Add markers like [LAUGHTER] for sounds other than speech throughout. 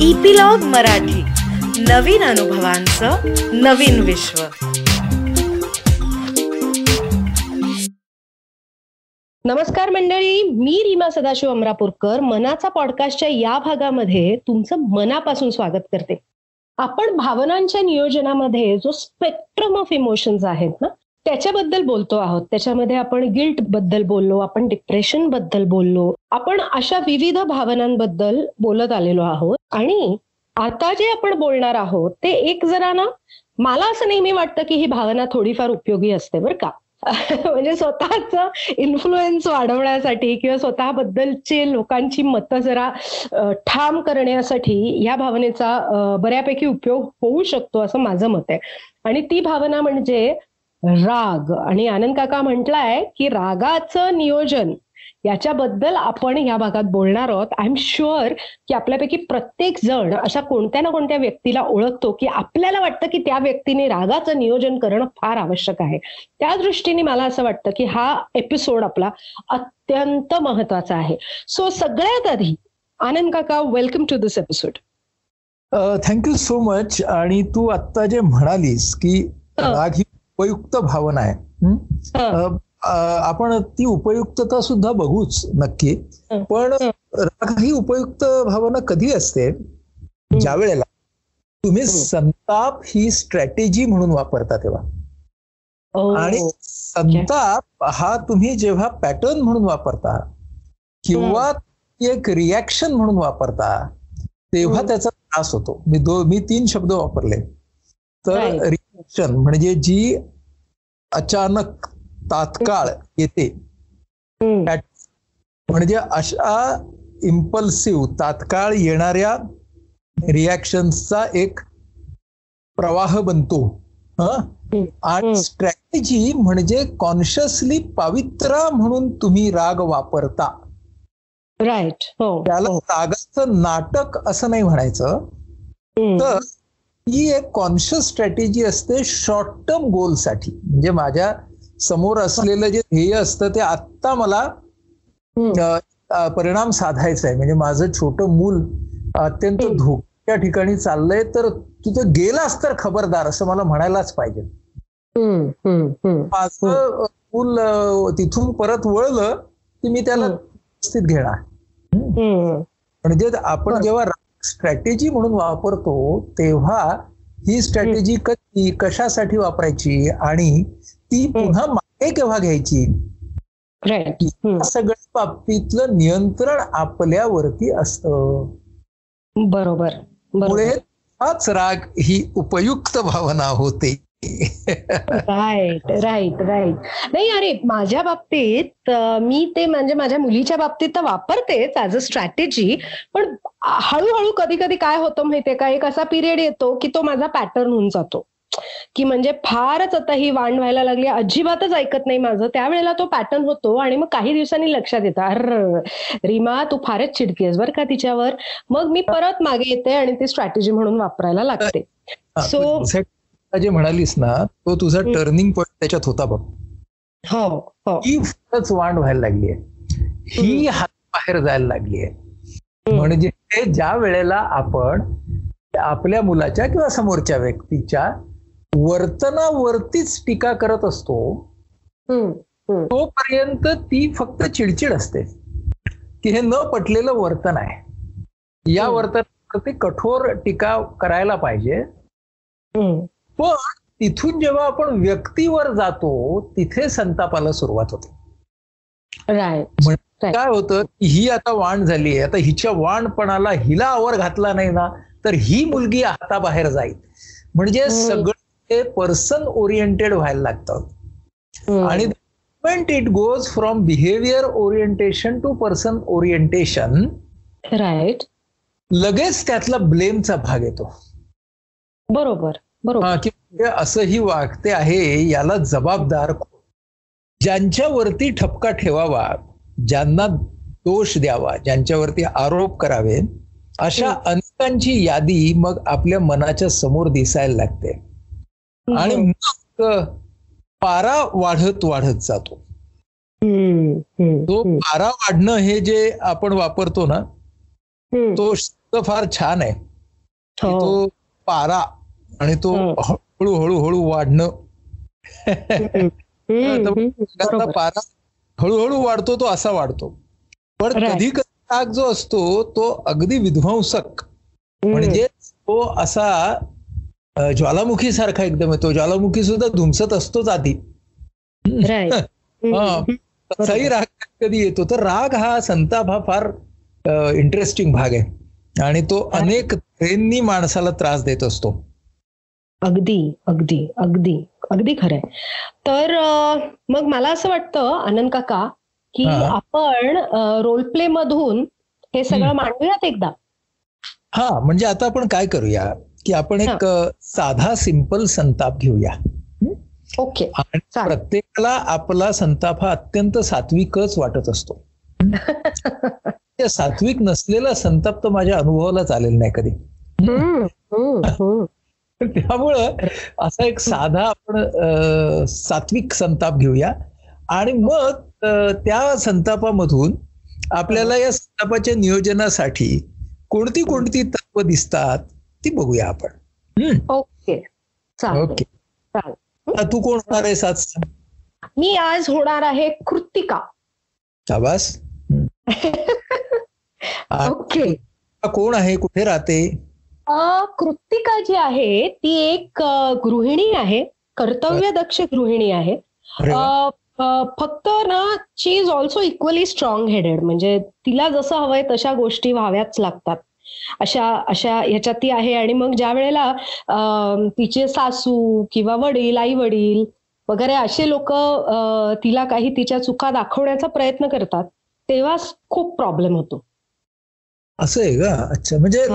Epilogue Marathi. नवीन अनुभवांचं नवीन विश्व. नमस्कार मंडळी मी रीमा सदाशिव अमरापूरकर. मनाचा पॉडकास्टच्या या भागामध्ये तुमचं मनापासून स्वागत करते. आपण भावनांच्या नियोजनामध्ये जो स्पेक्ट्रम ऑफ इमोशन्स आहेत ना त्याच्याबद्दल बोलतो आहोत. त्याच्यामध्ये आपण गिल्टबद्दल बोललो आपण डिप्रेशनबद्दल बोललो आपण अशा विविध भावनांबद्दल बोलत आलेलो आहोत. आणि आता जे आपण बोलणार आहोत ते एक जरा ना मला असं नेहमी वाटतं की ही भावना थोडीफार उपयोगी असते बरं का. [LAUGHS] म्हणजे स्वतःच इन्फ्लुएन्स वाढवण्यासाठी किंवा स्वतःबद्दलचे लोकांची मतं जरा ठाम करण्यासाठी या भावनेचा बऱ्यापैकी उपयोग होऊ शकतो असं माझं मत आहे. आणि ती भावना म्हणजे राग. आणि आनंद काका म्हटलाय की रागाचं नियोजन याच्याबद्दल आपण या भागात बोलणार आहोत. आय एम शुअर की आपल्यापैकी प्रत्येक जण अशा कोणत्या ना कोणत्या व्यक्तीला ओळखतो की आपल्याला वाटतं की त्या व्यक्तीने रागाचं नियोजन करणं फार आवश्यक आहे. त्या दृष्टीने मला असं वाटतं की हा एपिसोड आपला अत्यंत महत्त्वाचा आहे. सो सगळ्यात आधी आनंद काका welcome to this episode thank you so much आणि तू आता जे म्हणालीस की राग ही उपयुक्त भावना आहे. आपण ती उपयुक्तता सुद्धा बघूच नक्की. पण राग ही उपयुक्त भावना कधी असते? ज्या वेळेला तुम्ही संताप ही स्ट्रॅटेजी म्हणून वापरता तेव्हा. आणि संताप हा तुम्ही जेव्हा पॅटर्न म्हणून वापरता किंवा एक रिॲक्शन म्हणून वापरता तेव्हा त्याचा त्रास होतो. मी दो मी तीन शब्द वापरले. तर रिॲक्शन म्हणजे जी अचानक तात्काळ येते. म्हणजे अशा इम्पल्सिव्ह तात्काळ येणाऱ्या रिॲक्शनचा एक प्रवाह बनतो. आणि स्ट्रॅटेजी म्हणजे कॉन्शियसली पावित्रा म्हणून तुम्ही राग वापरता. राईट त्याला रागाचं नाटक असं नाही म्हणायचं. तर ही एक कॉन्शियस स्ट्रॅटेजी असते शॉर्ट टर्म गोलसाठी म्हणजे माझ्यासमोर असलेलं जे ध्येय असतं ते आत्ता मला परिणाम साधायचा आहे म्हणजे माझं छोटं मूल अत्यंत धोक्या ठिकाणी चाललंय तर तुझं गेलास तर खबरदार असं मला म्हणायलाच पाहिजे. माझं मूल तिथून परत वळलं की मी त्याला व्यवस्थित घेणार. म्हणजे आपण जेव्हा स्ट्रॅटेजी म्हणून वापरतो तेव्हा ही स्ट्रॅटेजी कधी कशासाठी वापरायची आणि ती पुन्हा मागे केव्हा घ्यायची? सगळ्या बाबतीतलं नियंत्रण आपल्यावरती असत. बरोबर. मुळे हाच राग ही उपयुक्त भावना होते. राईट राईट राईट नाही अरे माझ्या बाबतीत मी ते म्हणजे माझ्या मुलीच्या बाबतीत तर वापरतेच ऍज अ स्ट्रॅटेजी पण हळूहळू कधी कधी काय होतं माहितीये का? एक असा पिरियड येतो की तो माझा पॅटर्न होऊन जातो. की म्हणजे फारच आता ही वाण व्हायला लागली अजिबातच ऐकत नाही माझं. त्यावेळेला तो पॅटर्न होतो आणि मग काही दिवसांनी लक्षात येतं अर रीमा तू फारच चिडकीस बर का तिच्यावर. मग मी परत मागे येते आणि ती स्ट्रॅटेजी म्हणून वापरायला लागते. सो जे म्हणालीस ना तो तुझा टर्निंग पॉइंट त्याच्यात होता बघ. हो, हो. ही फारच वांड व्हायला लागली आहे ही हात बाहेर जायला लागली आहे म्हणजे ज्या वेळेला आपण आपल्या मुलाच्या किंवा समोरच्या व्यक्तीच्या वर्तनावरतीच टीका करत असतो तोपर्यंत ती फक्त चिडचिड असते. की हे न पटलेलं वर्तन आहे. या वर्तनावरती कठोर टीका करायला पाहिजे. पण तिथून जेव्हा आपण व्यक्तीवर जातो तिथे संतापाला सुरुवात होते. काय होतं ही आता वाण झाली आता हिच्या वाणपणाला हिला आवर घातला नाही ना तर ही मुलगी हाताबाहेर जाईल. म्हणजे सगळं पर्सन ओरिएंटेड व्हायला लागतात आणि it goes from behaviour orientation to person orientation right लगेच त्यातला ब्लेमचा भाग येतो. बरोबर. की म्हणजे असंही वागते आहे याला जबाबदार ज्यांच्यावरती ठपका ठेवावा ज्यांना दोष द्यावा ज्यांच्यावरती आरोप करावे अशा अनेकांची यादी मग आपल्या मनाच्या समोर दिसायला लागते. आणि मग पारा वाढत वाढत जातो. तो पारा वाढणं हे जे आपण वापरतो ना तो शब्द फार छान आहे. हो. तो पारा आणि तो हं. हळू हळू हळू वाढणं. पारा हळूहळू वाढतो तो असा वाढतो. पण. कधी कधी राग जो असतो तो अगदी विध्वंसक. म्हणजे तो असा ज्वालामुखी सारखा एकदम येतो. ज्वालामुखी सुद्धा धुमसत असतोच आधी. तसाही राग कधी येतो. तर राग हा संताप हा फार इंटरेस्टिंग भाग आहे. आणि तो अनेक तऱ्हेंनी माणसाला त्रास देत असतो. अगदी अगदी अगदी अगदी खरंय तर मग मला असं वाटतं आनंद काका की. आपण रोल प्ले मधून हे सगळं. मांडूयात एकदा हा म्हणजे आता आपण काय करूया की आपण एक साधा सिंपल संताप घेऊया ओके आणि. प्रत्येकाला आपला संताप हा अत्यंत सात्विकच वाटत असतो [LAUGHS] सात्विक नसलेला संताप तर माझ्या अनुभवाला चालेल नाही कधी. त्यामुळं असा एक साधा आपण सात्विक संताप घेऊया. आणि मग त्या संतापामधून आपल्याला या संतापाच्या नियोजनासाठी कोणती कोणती तत्व दिसतात ती बघूया आपण. ओके. ओके. तू कोण होणार आहेस आज मी आज होणार आहे कृतिका. शाबास. [LAUGHS] ओके. कोण आहे? कुठे राहते? कृतिका जी आहे ती एक गृहिणी आहे कर्तव्यदक्ष गृहिणी आहे. फक्त ना she is also equally strong headed म्हणजे तिला जसं हवंय तशा गोष्टी व्हाव्याच लागतात. अशा अशा ह्याच्यात ती आहे आणि मग ज्या वेळेला तिचे सासू किंवा वडील आई वडील वगैरे असे लोक तिला काही तिच्या चुका दाखवण्याचा प्रयत्न करतात तेव्हा खूप प्रॉब्लेम होतो. असं आहे का? अच्छा म्हणजे.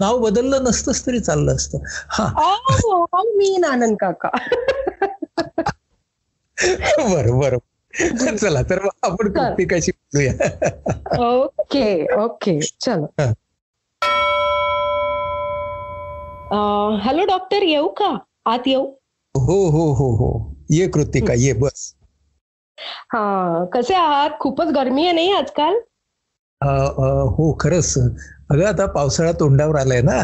नाव बदललं नसतंच तरी चाललं असतं. हा. मी नानन काका. बरं बरं. चला तर आपण. कृतिकाशी बोलूया? Okay okay. चलो. हॅलो डॉक्टर येऊ का? आत येऊ? हो हो हो हो. ये कृतिका ये बस. हा कसे आहात? खूपच गरमी आहे नाही आजकाल? हो खरंच. अगं आता पावसाळा तोंडावर आलाय ना.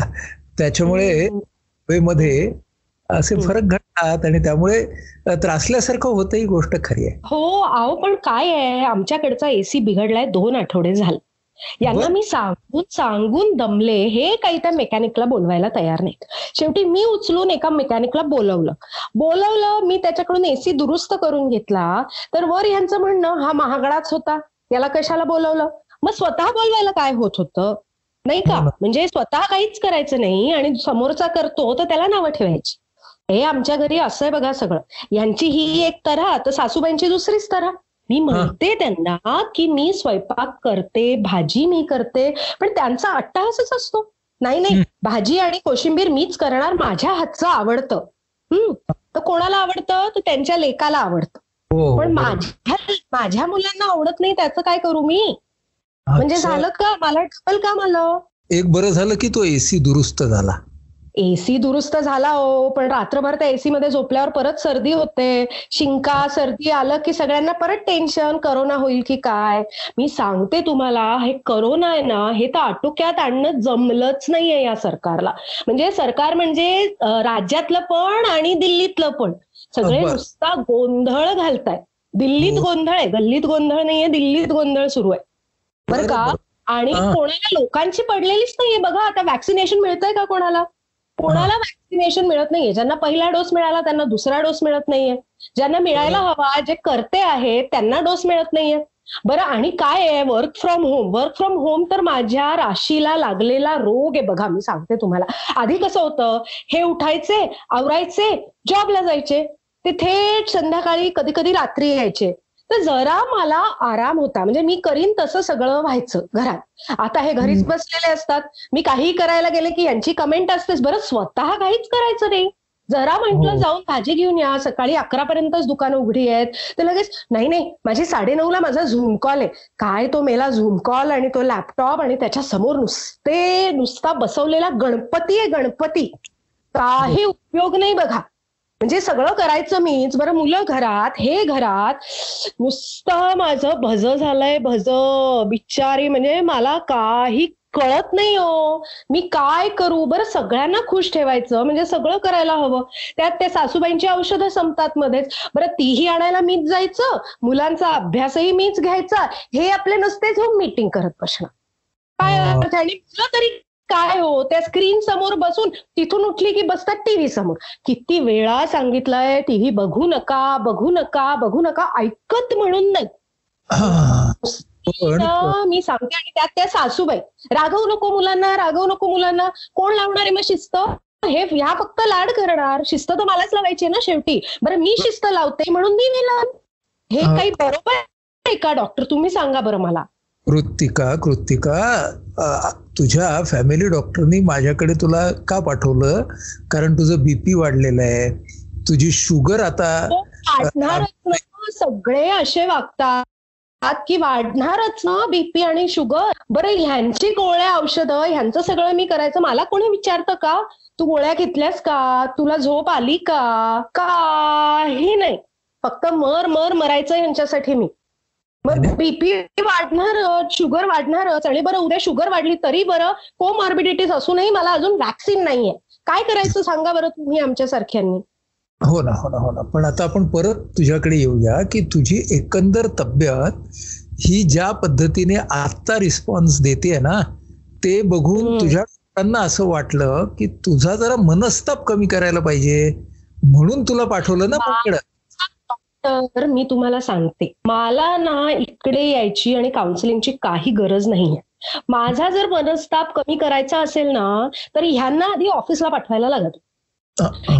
त्याच्यामुळे हवेमध्ये असे. फरक घडतात आणि त्यामुळे त्रासल्यासारखं होतं ही गोष्ट खरी आहे. हो अहो पण काय आहे? आमच्याकडचा एसी बिघडलाय दोन आठवडे झाले. यांना. मी सांगून सांगून दमले हे काही त्या मेकॅनिकला बोलवायला तयार नाहीत. शेवटी मी उचलून एका मेकॅनिकला बोलवलं. बोलवलं मी त्याच्याकडून एसी दुरुस्त करून घेतला. तर वर यांचं म्हणणं हा महागडाच होता. याला कशाला बोलवलं? मग स्वतः बोलवायला काय होत होतं? नाही का? हो. म्हणजे स्वतः काहीच करायचं नाही आणि समोरचा करतो तर त्याला नावं ठेवायची. हे आमच्या घरी असं आहे बघा सगळं. यांची ही एक तऱ्हा तर सासूबाईंची दुसरीच तऱ्हा मी म्हणते त्यांना की मी स्वयंपाक करते भाजी मी करते पण त्यांचा अट्टाहासच असतो. नाही नाही. भाजी आणि कोशिंबीर मीच करणार माझ्या हातचं आवडतं. हम्म. तर कोणाला आवडतं? तर त्यांच्या लेकाला आवडतं. हो पण. माझ्या माझ्या मुलांना आवडत नाही त्याचं काय करू मी? म्हणजे. झालं का? मला डबल काम आलं. एक बरं झालं की तो एसी दुरुस्त झाला. एसी दुरुस्त झाला हो पण रात्रभर त्या एसी मध्ये झोपल्यावर परत सर्दी होते. शिंका सर्दी आलं की सगळ्यांना परत टेन्शन करोना होईल की काय? मी सांगते तुम्हाला हे करोना आहे ना हे तर आटोक्यात आणणं जमलंच नाहीये या सरकारला. म्हणजे सरकार म्हणजे राज्यातलं पण आणि दिल्लीतलं पण. सगळे. नुसता गोंधळ घालताय. दिल्लीत हो. गोंधळ आहे. गल्लीत गोंधळ नाहीये दिल्लीत गोंधळ सुरू आहे. बरं का. आणि. कोणाला लोकांची पडलेलीच नाहीये बघा. आता वॅक्सिनेशन मिळतंय का कोणाला? कोणाला वॅक्सिनेशन मिळत नाहीये? ज्यांना पहिला डोस मिळाला त्यांना दुसरा डोस मिळत नाहीये. ज्यांना मिळायला हवा जे करते आहेत त्यांना डोस मिळत नाहीये. बरं आणि काय आहे? Work from home work from home तर माझ्या राशीला लागलेला रोग आहे बघा. मी सांगते तुम्हाला. आधी कसं होतं? हे उठायचे आवरायचे जॉबला जायचे. ते थेट संध्याकाळी कधी कधी रात्री यायचे. तर जरा मला आराम होता. म्हणजे मी करीन तसं सगळं व्हायचं घरात. आता हे घरीच. बसलेले असतात. मी काहीही करायला गेले की यांची कमेंट असतेच. बरं स्वतः काहीच करायचं नाही. जरा म्हंटल हो. जाऊन भाजी घेऊन या. सकाळी अकरा पर्यंतच दुकानं उघडी आहेत. तर लगेच नाही नाही. माझी साडे ला माझा झूम कॉल आहे. काय तो मेला झूम कॉल आणि तो लॅपटॉप आणि त्याच्यासमोर नुसते नुसता बसवलेला गणपती आहे गणपती. काही उपयोग नाही बघा. म्हणजे सगळं करायचं मीच बरं मुलं घरात हे घरात नुसतं माझं भज झालंय भज बिचारी म्हणजे मला काही कळत नाही हो. मी काय करू? बरं सगळ्यांना खुश ठेवायचं म्हणजे सगळं करायला हवं. त्यात त्या सासूबाईंची औषधं संपतात मध्येच. बरं तीही आणायला मीच जायचं मुलांचा अभ्यासही मीच घ्यायचा हे आपले नुसते झूम मीटिंग करत बसणं. काय हा. अर्थ आणि मुलं तरी काय हो? त्या स्क्रीन समोर बसून तिथून उठली की बसतात टीव्ही समोर. किती वेळा सांगितलंय टीव्ही बघू नका बघू नका बघू नका ऐकत म्हणून नाही. मी सांगते आणि त्यात त्या सासूबाई रागवू नको मुलांना रागवू नको मुलांना. कोण लावणार आहे मग शिस्त? हे ह्या फक्त लाड करणार. शिस्त तर मलाच लावायची ना शेवटी. बरं मी शिस्त लावते म्हणून मी विलन. हे. काही बरोबर आहे का डॉक्टर तुम्ही सांगा बरं मला. कृत्तिका कृत्तिका अ, तुझ्या फॅमिली डॉक्टरनी माझ्याकडे तुला का पाठवलं? कारण तुझं बीपी वाढलेलं आहे. तुझी शुगर आता ना. सगळे असे वागतात की वाढणारच ना बीपी आणि शुगर बरं ह्यांची गोळ्या औषधं ह्यांचं सगळं मी करायचं. मला कोणी विचारतं का? तू गोळ्या घेतल्यास का? तुला झोप आली का? काही नाही. फक्त मर मर मरायचं ह्यांच्यासाठी मी. नाही. बीपी वाढणारच शुगर वाढणारच आणि बरं उद्या शुगर वाढली तरी बरं कोमॉर्बिडिटीज असूनही मला अजून वॅक्सिन नाहीये काय करायचं सांगा बरं तुम्ही आमच्या सारख्यांनी हो ना हो ना हो ना पण आता आपण परत तुझ्याकडे येऊया की तुझी एकंदर तब्येत ही ज्या पद्धतीने आता रिस्पॉन्स देते ना ते बघून. तुझ्या डॉक्टरांना असं वाटलं की तुझा जरा मनस्ताप कमी करायला पाहिजे म्हणून तुला पाठवलं ना तर मी तुम्हाला सांगते. मला ना इकडे यायची आणि काउन्सिलिंगची काही गरज नाहीये. माझा जर मनस्ताप कमी करायचा असेल ना तर ह्यांना आधी ऑफिसला पाठवायला लागत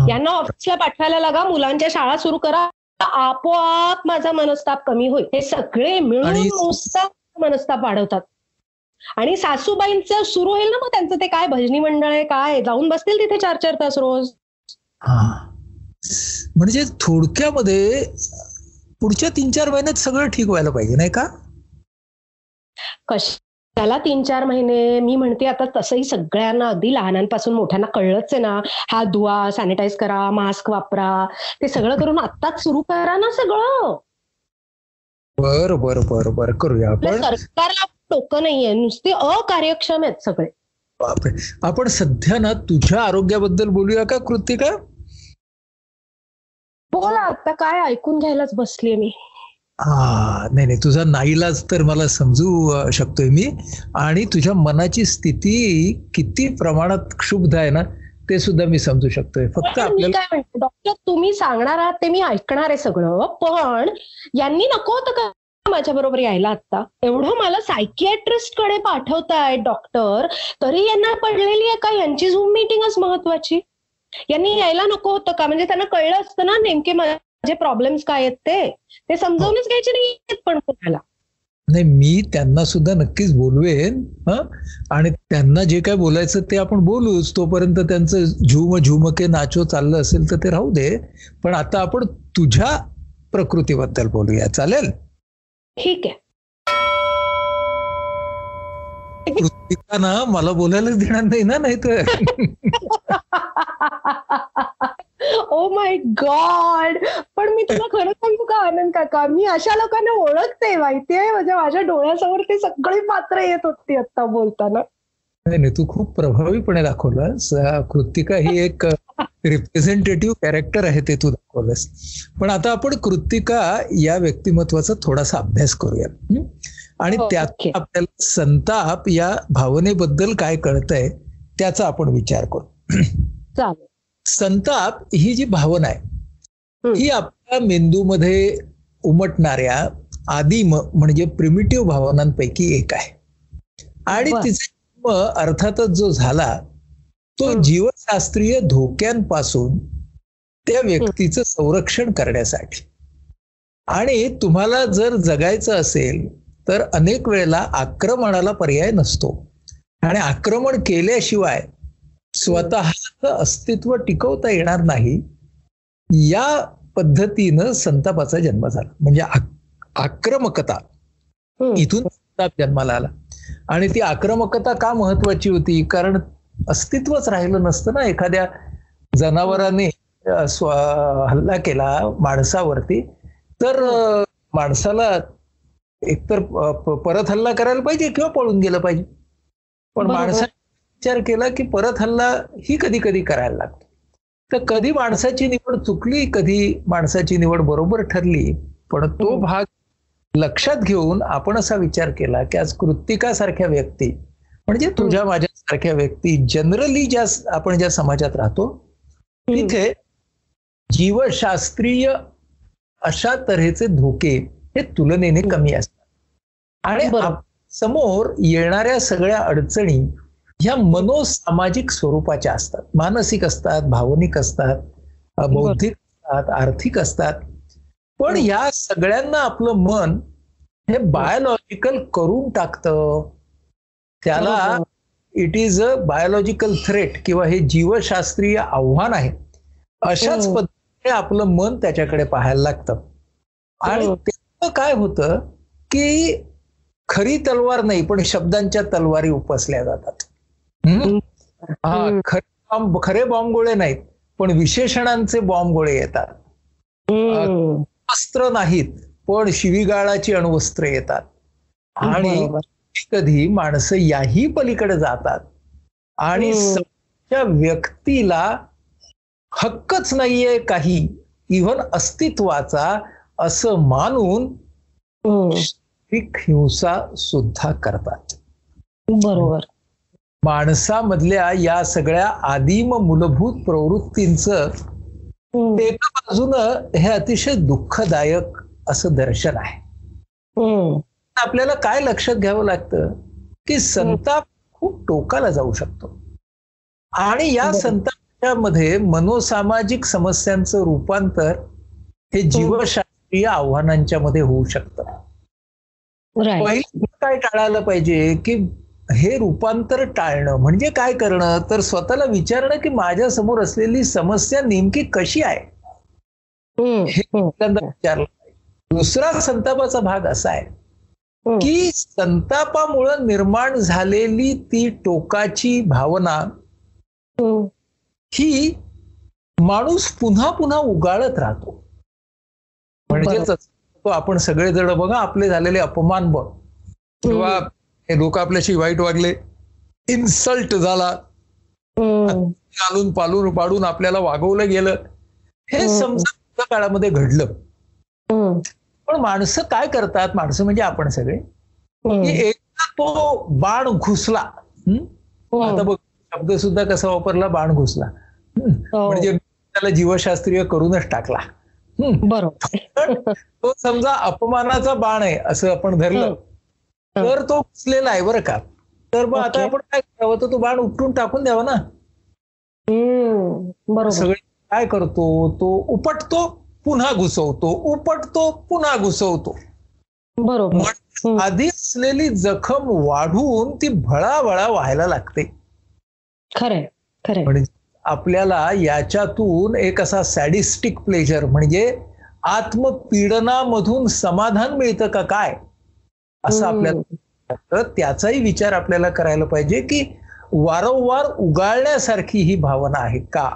यांना ऑफिसला पाठवायला लागा मुलांच्या शाळा सुरू करा. आपोआप माझा मनस्ताप कमी होईल. हे सगळे मिळून मनस्ताप वाढवतात. आणि सासूबाईंचं सुरू होईल ना मग त्यांचं ते काय भजनी मंडळ आहे काय? जाऊन बसतील तिथे चार चार तास रोज. म्हणजे थोडक्यामध्ये पुढच्या तीन चार महिन्यात सगळं ठीक व्हायला पाहिजे नाही का? कशाला तीन चार महिने? मी म्हणते आता तसंही सगळ्यांना अगदी लहानांपासून मोठ्यांना कळलंच आहे ना. हात धुवा सॅनिटाईज करा मास्क वापरा. ते सगळं करून आत्ताच सुरू करा ना सगळं. बर बर बर बर. करूया आपण. सरकारला डोकं नाहीये. नुसते अकार्यक्षम आहेत सगळे. आपण सध्या ना तुझ्या आरोग्याबद्दल बोलूया का कृतिका? बोला आता काय ऐकून घ्यायलाच बसलीये मी. हा नाही नाही तुझा नाईलाज तर मला समजू शकतोय मी. आणि तुझ्या मनाची स्थिती किती प्रमाणात क्षुब्ध आहे ना ते सुद्धा मी समजू शकतोय. फक्त आपल्याला डॉक्टर तुम्ही सांगणार आहात ते मी ऐकणार आहे सगळं. पण यांनी नको होतं का माझ्या बरोबर यायला आता एवढं मला सायकियाट्रिस्टकडे पाठवताय डॉक्टर. तरी यांना पडलेली आहे का? यांची झूम मीटिंगच महत्वाची. यांनी यायला नको होतं का? म्हणजे त्यांना कळलं असतं ना नेमके माझे प्रॉब्लेम्स काय आहेत ते. ते समजावूनच घ्यायचे नाही पण कोणाला. नाही मी त्यांना सुद्धा नक्कीच बोलवेन हा? आणि त्यांना जे काय बोलायचं ते आपण बोलूच. तोपर्यंत त्यांचं झुम झुमके नाचो चाललं असेल तर ते राहू दे. पण आता आपण तुझ्या प्रकृतीबद्दल बोलूया. चालेल? ठीक आहे. कृतिका ना मला बोलायलाच देणार नाही ना नाही तर ओ माय गॉड पण मी तुला खरं सांगू का आनंद काका? मी अशा लोकांना ओळखते माहितीये? म्हणजे माझ्या डोळ्यासमोर ते सगळी पात्र येत होती आता बोलताना. नाही नाही तू खूप प्रभावीपणे दाखवलंस. कृतिका ही एक रिप्रेझेंटेटिव्ह कॅरेक्टर आहे ते तू दाखवलंस. पण आता आपण कृतिका या व्यक्तिमत्वाचा थोडासा अभ्यास करूया? आणि हो, त्यात. आपल्याला संताप या भावनेबद्दल काय कळतंय त्याचा आपण विचार करू संताप ही जी भावना आहे हं. आपल्या मेंदूमध्ये उमटणाऱ्या आदिम म्हणजे प्रिमिटिव्ह भावनांपैकी एक आहे आणि. तिचा जन्म अर्थातच जो झाला तो. जीवशास्त्रीय धोक्यांपासून त्या व्यक्तीचं संरक्षण करण्यासाठी आणि तुम्हाला जर जगायचं असेल तर अनेक वेळेला आक्रमणाला पर्याय नसतो. आणि आक्रमण केल्याशिवाय स्वतःचं अस्तित्व टिकवता येणार नाही या पद्धतीनं संतापाचा जन्म झाला. म्हणजे आक- आक्रमकता. इथून संताप जन्माला आला. आणि ती आक्रमकता का महत्वाची होती? कारण अस्तित्वच राहिलं नसतं ना. एखाद्या जनावराने हल्ला केला माणसावरती तर माणसाला एकतर परत हल्ला करायला पाहिजे किंवा पळून गेलं पाहिजे पण. माणसाने विचार केला की परत हल्ला ही कधी कधी करायला लागतो तर कधी माणसाची निवड चुकली कधी माणसाची निवड बरोबर ठरली पण तो. भाग लक्षात घेऊन आपण असा विचार केला की आज कृत्तिकासारख्या व्यक्ती म्हणजे तुझ्या माझ्या सारख्या व्यक्ती जनरली ज्या आपण ज्या समाजात राहतो. तिथे जीवशास्त्रीय अशा तऱ्हेचे धोके हे तुलनेने कमी असतात. आणि समोर येणाऱ्या सगळ्या अडचणी ह्या मनोसामाजिक स्वरूपाच्या असतात. मानसिक असतात भावनिक असतात बौद्धिक असतात आर्थिक असतात. पण हम्म. या सगळ्यांना आपलं मन हे बायोलॉजिकल करून टाकतं. त्याला. It is a biological threat किंवा हे जीवशास्त्रीय आव्हान आहे. अशाच हो. पद्धतीने आपलं मन त्याच्याकडे पाहायला लागतं. आणि हो. काय होतं की खरी तलवार नाही पण शब्दांच्या तलवारी उपसल्या जातात. हा. खरे बॉम्ब खरे बॉम्बगोळे नाहीत पण विशेषणांचे बॉम्बगोळे येतात. वस्त्र नाहीत पण शिवीगाळाची अण्वस्त्र येतात आणि. कधी माणसं याही पलीकडे जातात आणि व्यक्तीला हक्कच नाहीये काही इव्हन अस्तित्वाचा असं मानून. शारीरिक हिंसा सुद्धा करतात बरोबर माणसामधल्या या सगळ्या आदिम मूलभूत प्रवृत्तींचं. एका बाजूनं हे अतिशय दुःखदायक असं दर्शन आहे. आपल्याला काय लक्षात घ्यावं लागतं की संताप खूप टोकाला जाऊ शकतो आणि या. संतापाच्या मध्ये मनोसामाजिक समस्यांचं रूपांतर हे जीवशास्त्रीय आव्हानांच्या मध्ये होऊ शकतं पहिलं काय टाळायला पाहिजे की हे रूपांतर टाळणं म्हणजे काय करणं तर स्वतःला विचारणं की माझ्यासमोर असलेली समस्या नेमकी कशी आहे. हे विचारलं. दुसरा संतापाचा भाग असा आहे. की संतापामुळं निर्माण झालेली ती टोकाची भावना. ही माणूस पुन्हा पुन्हा उगाळत राहतो म्हणजेच तो आपण सगळेजण बघा आपले झालेले अपमान बघ किंवा हे लोक आपल्याशी वाईट वागले इन्सल्ट झाला. चालून पालून पाडून आपल्याला वागवलं गेलं हे. समजा काळामध्ये घडलं. पण माणसं काय करतात माणसं म्हणजे आपण सगळे. एकदा तो बाण घुसला हं? आता. बघ शब्द सुद्धा कसा वापरला बाण घुसला हं? म्हणजे त्याला जीवशास्त्रीय करूनच टाकला? बरोबर. तो समजा अपमानाचा बाण आहे असं आपण धरलं. तर तो घुसलेला आहे बरं का. तर मग आता. आपण काय करावं? तर तो बाण उपटून टाकून द्यावा ना. बरोबर. सगळे काय करतो? तो उपटतो पुन्हा घुसवतो. उपटतो पुन्हा घुसवतो. बरोबर. आधी असलेली जखम वाढून ती भळाभळा व्हायला लागते. खरंय. म्हणजे आपल्याला याच्यातून एक असा सॅडिस्टिक प्लेजर म्हणजे आत्मपीडनामधून समाधान मिळतं का काय असं हम्म. आपल्याला. त्याचाही विचार आपल्याला करायला पाहिजे की वारंवार उगाळण्यासारखी ही भावना आहे का.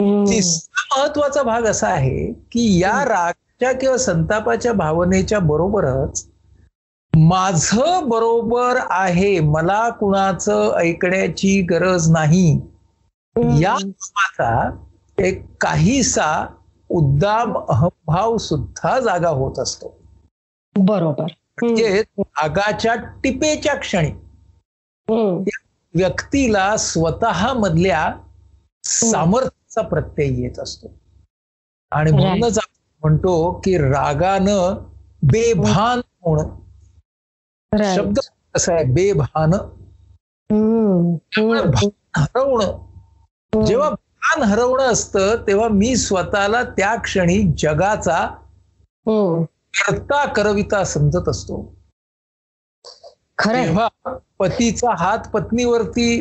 तिसरा महत्त्वाचा भाग असा आहे की या रागाच्या किंवा संतापाच्या भावनेच्या बरोबरच माझं बरोबर आहे मला कुणाचं ऐकण्याची गरज नाही. या भावाचा एक काहीसा उद्दाम अहंभाव सुद्धा जागा होत असतो. बरोबर. म्हणजे आगाच्या टिपेच्या क्षणी. व्यक्तीला स्वतः मधल्या सामर्थ्याचा प्रत्यय येत असतो. आणि. म्हणूनच आपण म्हणतो की रागानं बेभान होणं. शब्द कसा आहे? बेभान. हरवणं. जेव्हा भान हरवणं असतं तेव्हा मी स्वतःला त्या क्षणी जगाचा हम्म. करता करविता समजत असतो. तेव्हा पतीचा हात पत्नीवरती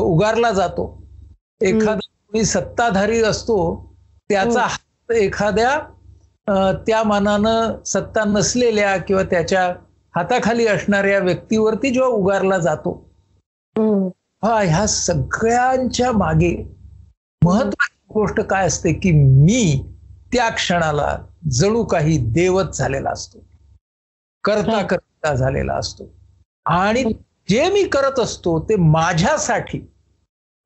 उगारला जातो. एखादा कोणी सत्ताधारी असतो त्याचा हात एखाद्या त्या मानानं सत्ता नसलेल्या किंवा त्याच्या हाताखाली असणाऱ्या व्यक्तीवरती जेव्हा उगारला जातो. हा ह्या सगळ्यांच्या मागे महत्वाची गोष्ट काय असते की मी त्या क्षणाला जणू काही देवच झालेला असतो करता. करता झालेला असतो आणि जे मी करत असतो ते माझ्यासाठी.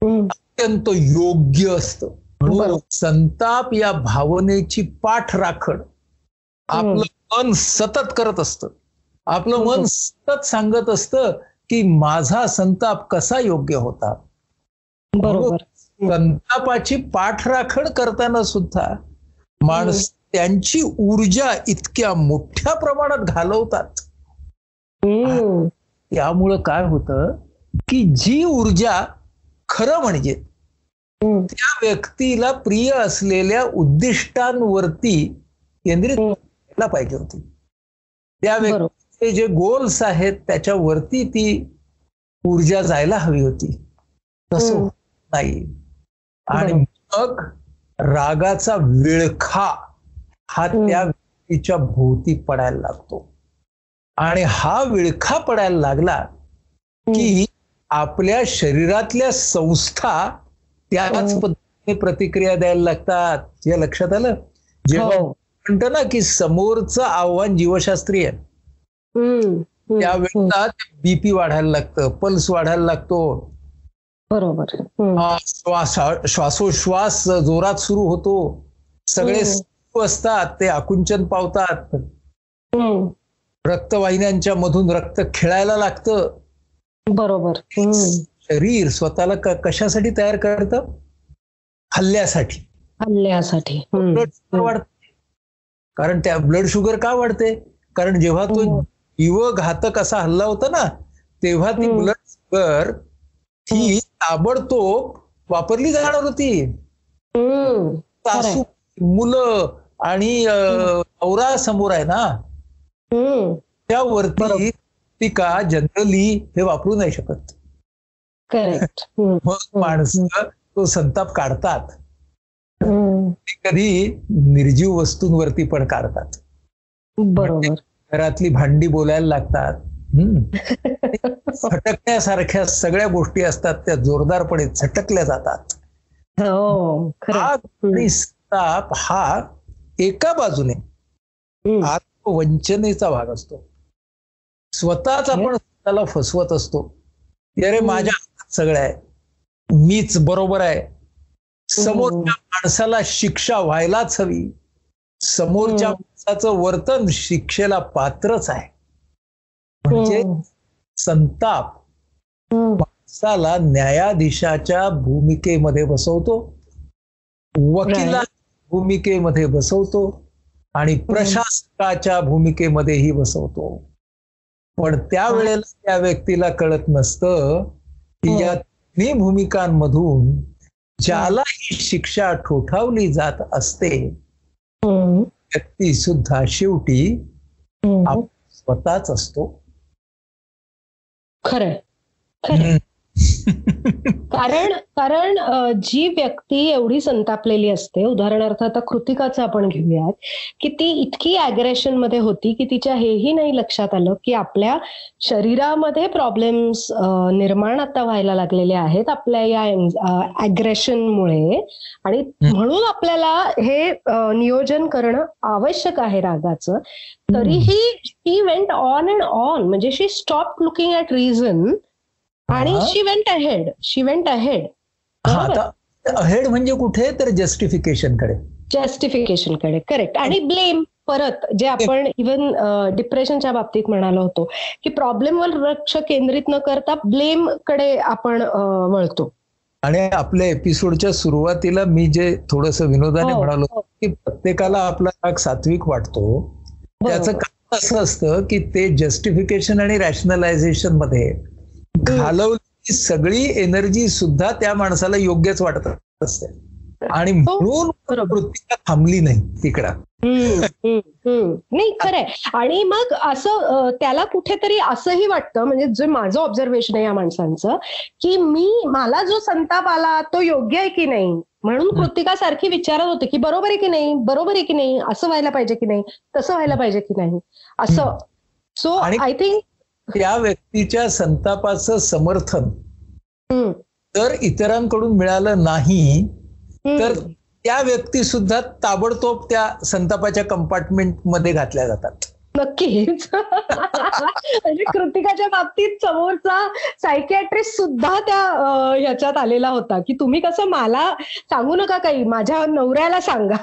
अत्यंत योग्य असतं. संताप या भावनेची पाठ राखण आपलं मन सतत करत असतं आपलं मन. सतत सांगत असतं की माझा संताप कसा योग्य होता? बरोबर. संतापाची पाठराखण करताना सुद्धा माणस त्यांची ऊर्जा इतक्या मोठ्या प्रमाणात घालवतात. त्यामुळं काय होतं की जी ऊर्जा खरं म्हणजे. त्या व्यक्तीला प्रिय असलेल्या उद्दिष्टांवरती केंद्रित पाहिजे होती. त्या बरोबर. व्यक्तीचे जे गोल्स आहेत त्याच्यावरती ती ऊर्जा जायला हवी होती तसं नाही आणि. मग रागाचा विळखा हा. त्या व्यक्तीच्या भोवती पडायला लागतो आणि हा विळखा पडायला लागला की आपल्या शरीरातल्या संस्था त्याच हम्म. पद्धतीने प्रतिक्रिया द्यायला लागतात या लक्षात आलं जेव्हा हो. म्हणतो ना की समोरचं आव्हान जीवशास्त्रीय आहे. त्यावेळेला बीपी वाढायला लागतं पल्स वाढायला लागतो. बरोबर श्वास श्वासोश्वास जोरात सुरू होतो. सगळे असतात ते आकुंचन पावतात. रक्तवाहिन्यांच्या मधून रक्त खेळायला लागतं. बरोबर. शरीर स्वतःला कशासाठी तयार करतं? हल्ल्यासाठी. हल्ल्यासाठी. ब्लड शुगर वाढते. कारण त्या ब्लड शुगर का वाढते? कारण जेव्हा तो हम्म. जीवघातक असा हल्ला होता ना तेव्हा ती शुगर ही ताबडतोब वापरली जाणार होती. सासू मुलं आणि नवरा समोर आहे ना. त्यावरती का जनरली हे वापरू नाही शकत करेक्ट. [LAUGHS] मग माणसं तो संताप काढतात. कधी निर्जीव वस्तूंवरती पण काढतात बरोबर घरातली भांडी बोलायला लागतात. फटकण्यासारख्या [LAUGHS] सगळ्या गोष्टी असतात त्या जोरदारपणे झटकल्या जातात. हो आणि संताप हा एका बाजूने. आत्मवंचनेचा भाग असतो. स्वतःच आपण स्वतःला फसवत असतो. अरे. माझ्या हातात सगळं आहे. मीच बरोबर आहे. समोरच्या माणसाला शिक्षा व्हायलाच हवी. समोरच्या हम्म. माणसाचं वर्तन शिक्षेला पात्रच आहे म्हणजे हम्म. संताप हम्म. माणसाला न्यायाधीशाच्या भूमिकेमध्ये बसवतो वकिला भूमिकेमध्ये बसवतो आणि प्रशासकाच्या भूमिकेमध्येही बसवतो पण त्यावेळेला त्या व्यक्तीला कळत नसतं की हो. या तिन्ही भूमिकांमधून ज्याला ही शिक्षा ठोठावली जात असते. व्यक्ती सुद्धा शेवटी स्वतःच असतो. खरंय. कारण कारण जी व्यक्ती एवढी संतापलेली असते उदाहरणार्थ आता कृतिकाचं आपण घेऊयात की ती इतकी अग्रेशनमध्ये होती की तिच्या हेही नाही लक्षात आलं की आपल्या शरीरामध्ये प्रॉब्लेम्स निर्माण आता व्हायला लागलेले आहेत आपल्या या अग्रेशनमुळे आणि म्हणून आपल्याला हे नियोजन करणं आवश्यक आहे रागाचं. तरीही she went on and on म्हणजे she stop looking at reason आणि. She went ahead she went ahead हा अहेड म्हणजे कुठे? तर जस्टिफिकेशनकडे. जस्टिफिकेशनकडे करेक्ट आणि ब्लेम परत जे आपण इव्हन डिप्रेशनच्या बाबतीत म्हणालो होतो की प्रॉब्लेमवर लक्ष केंद्रित न करता ब्लेमकडे आपण वळतो. आणि आपल्या एपिसोडच्या सुरुवातीला मी जे थोडस विनोदाने हो, म्हणालो हो. की प्रत्येकाला आपला राग सात्विक वाटतो. त्याचं. कारण असं असतं की ते जस्टिफिकेशन आणि रॅशनलायझेशनमध्ये घालवलेली सगळी एनर्जी सुद्धा त्या माणसाला योग्यच वाटत असते. आणि म्हणून हो, बरोबर. कृतीला थांबली नाही तिकडं. नाही खरंय. आणि मग असं त्याला कुठेतरी असंही वाटतं म्हणजे जे माझं ऑब्झर्वेशन आहे या माणसांचं की मी मला जो संताप आला तो योग्य आहे की नाही? म्हणून. कृतिका सारखी विचारत होते की बरोबर आहे की नाही? बरोबर आहे की नाही? असं व्हायला पाहिजे की नाही? तसं व्हायला पाहिजे की नाही? असं. सो आय थिंक त्या व्यक्तीच्या संतापाचं समर्थन जर इतरांकडून मिळालं नाही तर त्या व्यक्ती सुद्धा ताबडतोब त्या संतापाच्या कंपार्टमेंटमध्ये घातल्या जातात. नक्कीच म्हणजे कृतिकाच्या बाबतीत समोरचा सायकॅट्रिस्ट सुद्धा त्या ह्याच्यात आलेला होता की तुम्ही कसं मला सांगू नका काही माझ्या नवऱ्याला सांगा.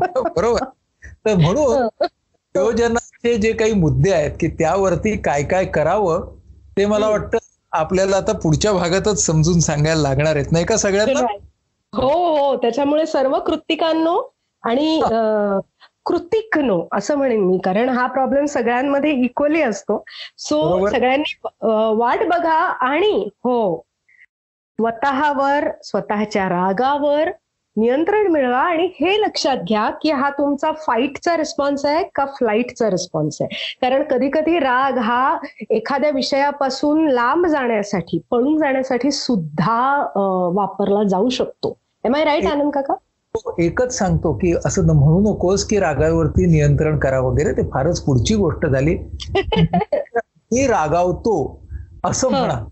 बरोबर. तर म्हणून नियोजनाचे जे काही मुद्दे आहेत की त्यावरती काय काय करावं ते मला. वाटतं आपल्याला आता पुढच्या भागातच समजून सांगायला लागणार आहेत. नाही का सगळ्यांना? हो हो. त्याच्यामुळे सर्व कृतिकांनो आणि कृतिकनो असं म्हणेन मी. कारण हा प्रॉब्लेम सगळ्यांमध्ये इक्वली असतो. सो. सगळ्यांनी वाट बघा आणि हो स्वतःवर स्वतःच्या रागावर नियंत्रण मिळवा आणि हे लक्षात घ्या की हा तुमचा फाईटचा रिस्पॉन्स आहे का फ्लाईटचा रिस्पॉन्स आहे. कारण कधी कधी राग हा एखाद्या विषयापासून लांब जाण्यासाठी पळून जाण्यासाठी सुद्धा वापरला जाऊ शकतो. एम आय राईट आनंद काका? एकच सांगतो की असं म्हणू नकोस की रागावरती नियंत्रण करा वगैरे ते फारच पुढची गोष्ट झाली. [LAUGHS] मी रागावतो असं. म्हणा.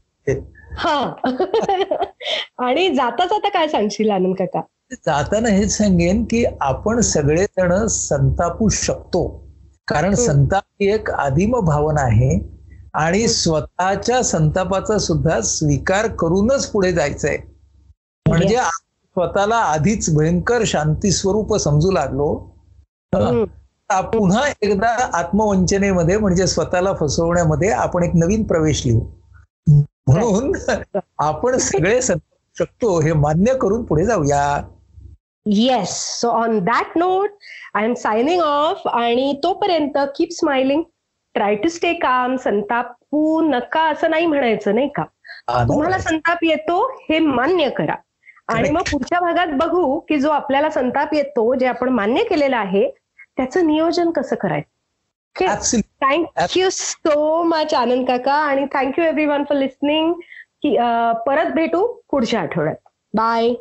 हा. [LAUGHS] आणि जाता जाता काय सांगशील आनंद काका? जाताना हेच सांगेन की आपण सगळेजण संतापू शकतो. कारण. संताप ही एक आदिम भावना आहे आणि स्वतःच्या संतापाचा सुद्धा स्वीकार करूनच पुढे जायचंय. म्हणजे स्वतःला आधीच भयंकर शांती स्वरूप समजू लागलो. पुन्हा एकदा आत्मवंचनेमध्ये म्हणजे स्वतःला फसवण्यामध्ये आपण एक नवीन प्रवेश लिहू. म्हणून आपण सगळे संतापू शकतो हे मान्य करून पुढे जाऊया. Yes so on that note I am signing off आणि तोपर्यंत keep smiling try to stay calm संतापू नका असं नाही म्हणायचं नाही का? तुम्हाला संताप येतो हे मान्य करा. आणि मग पुढच्या भागात बघू की जो आपल्याला संताप येतो जे आपण मान्य केलेलं आहे त्याचं नियोजन कसं करायचं. थँक्यू सो मच आनंद काका. आणि thank you everyone for listening परत भेटू पुढच्या आठवड्यात. बाय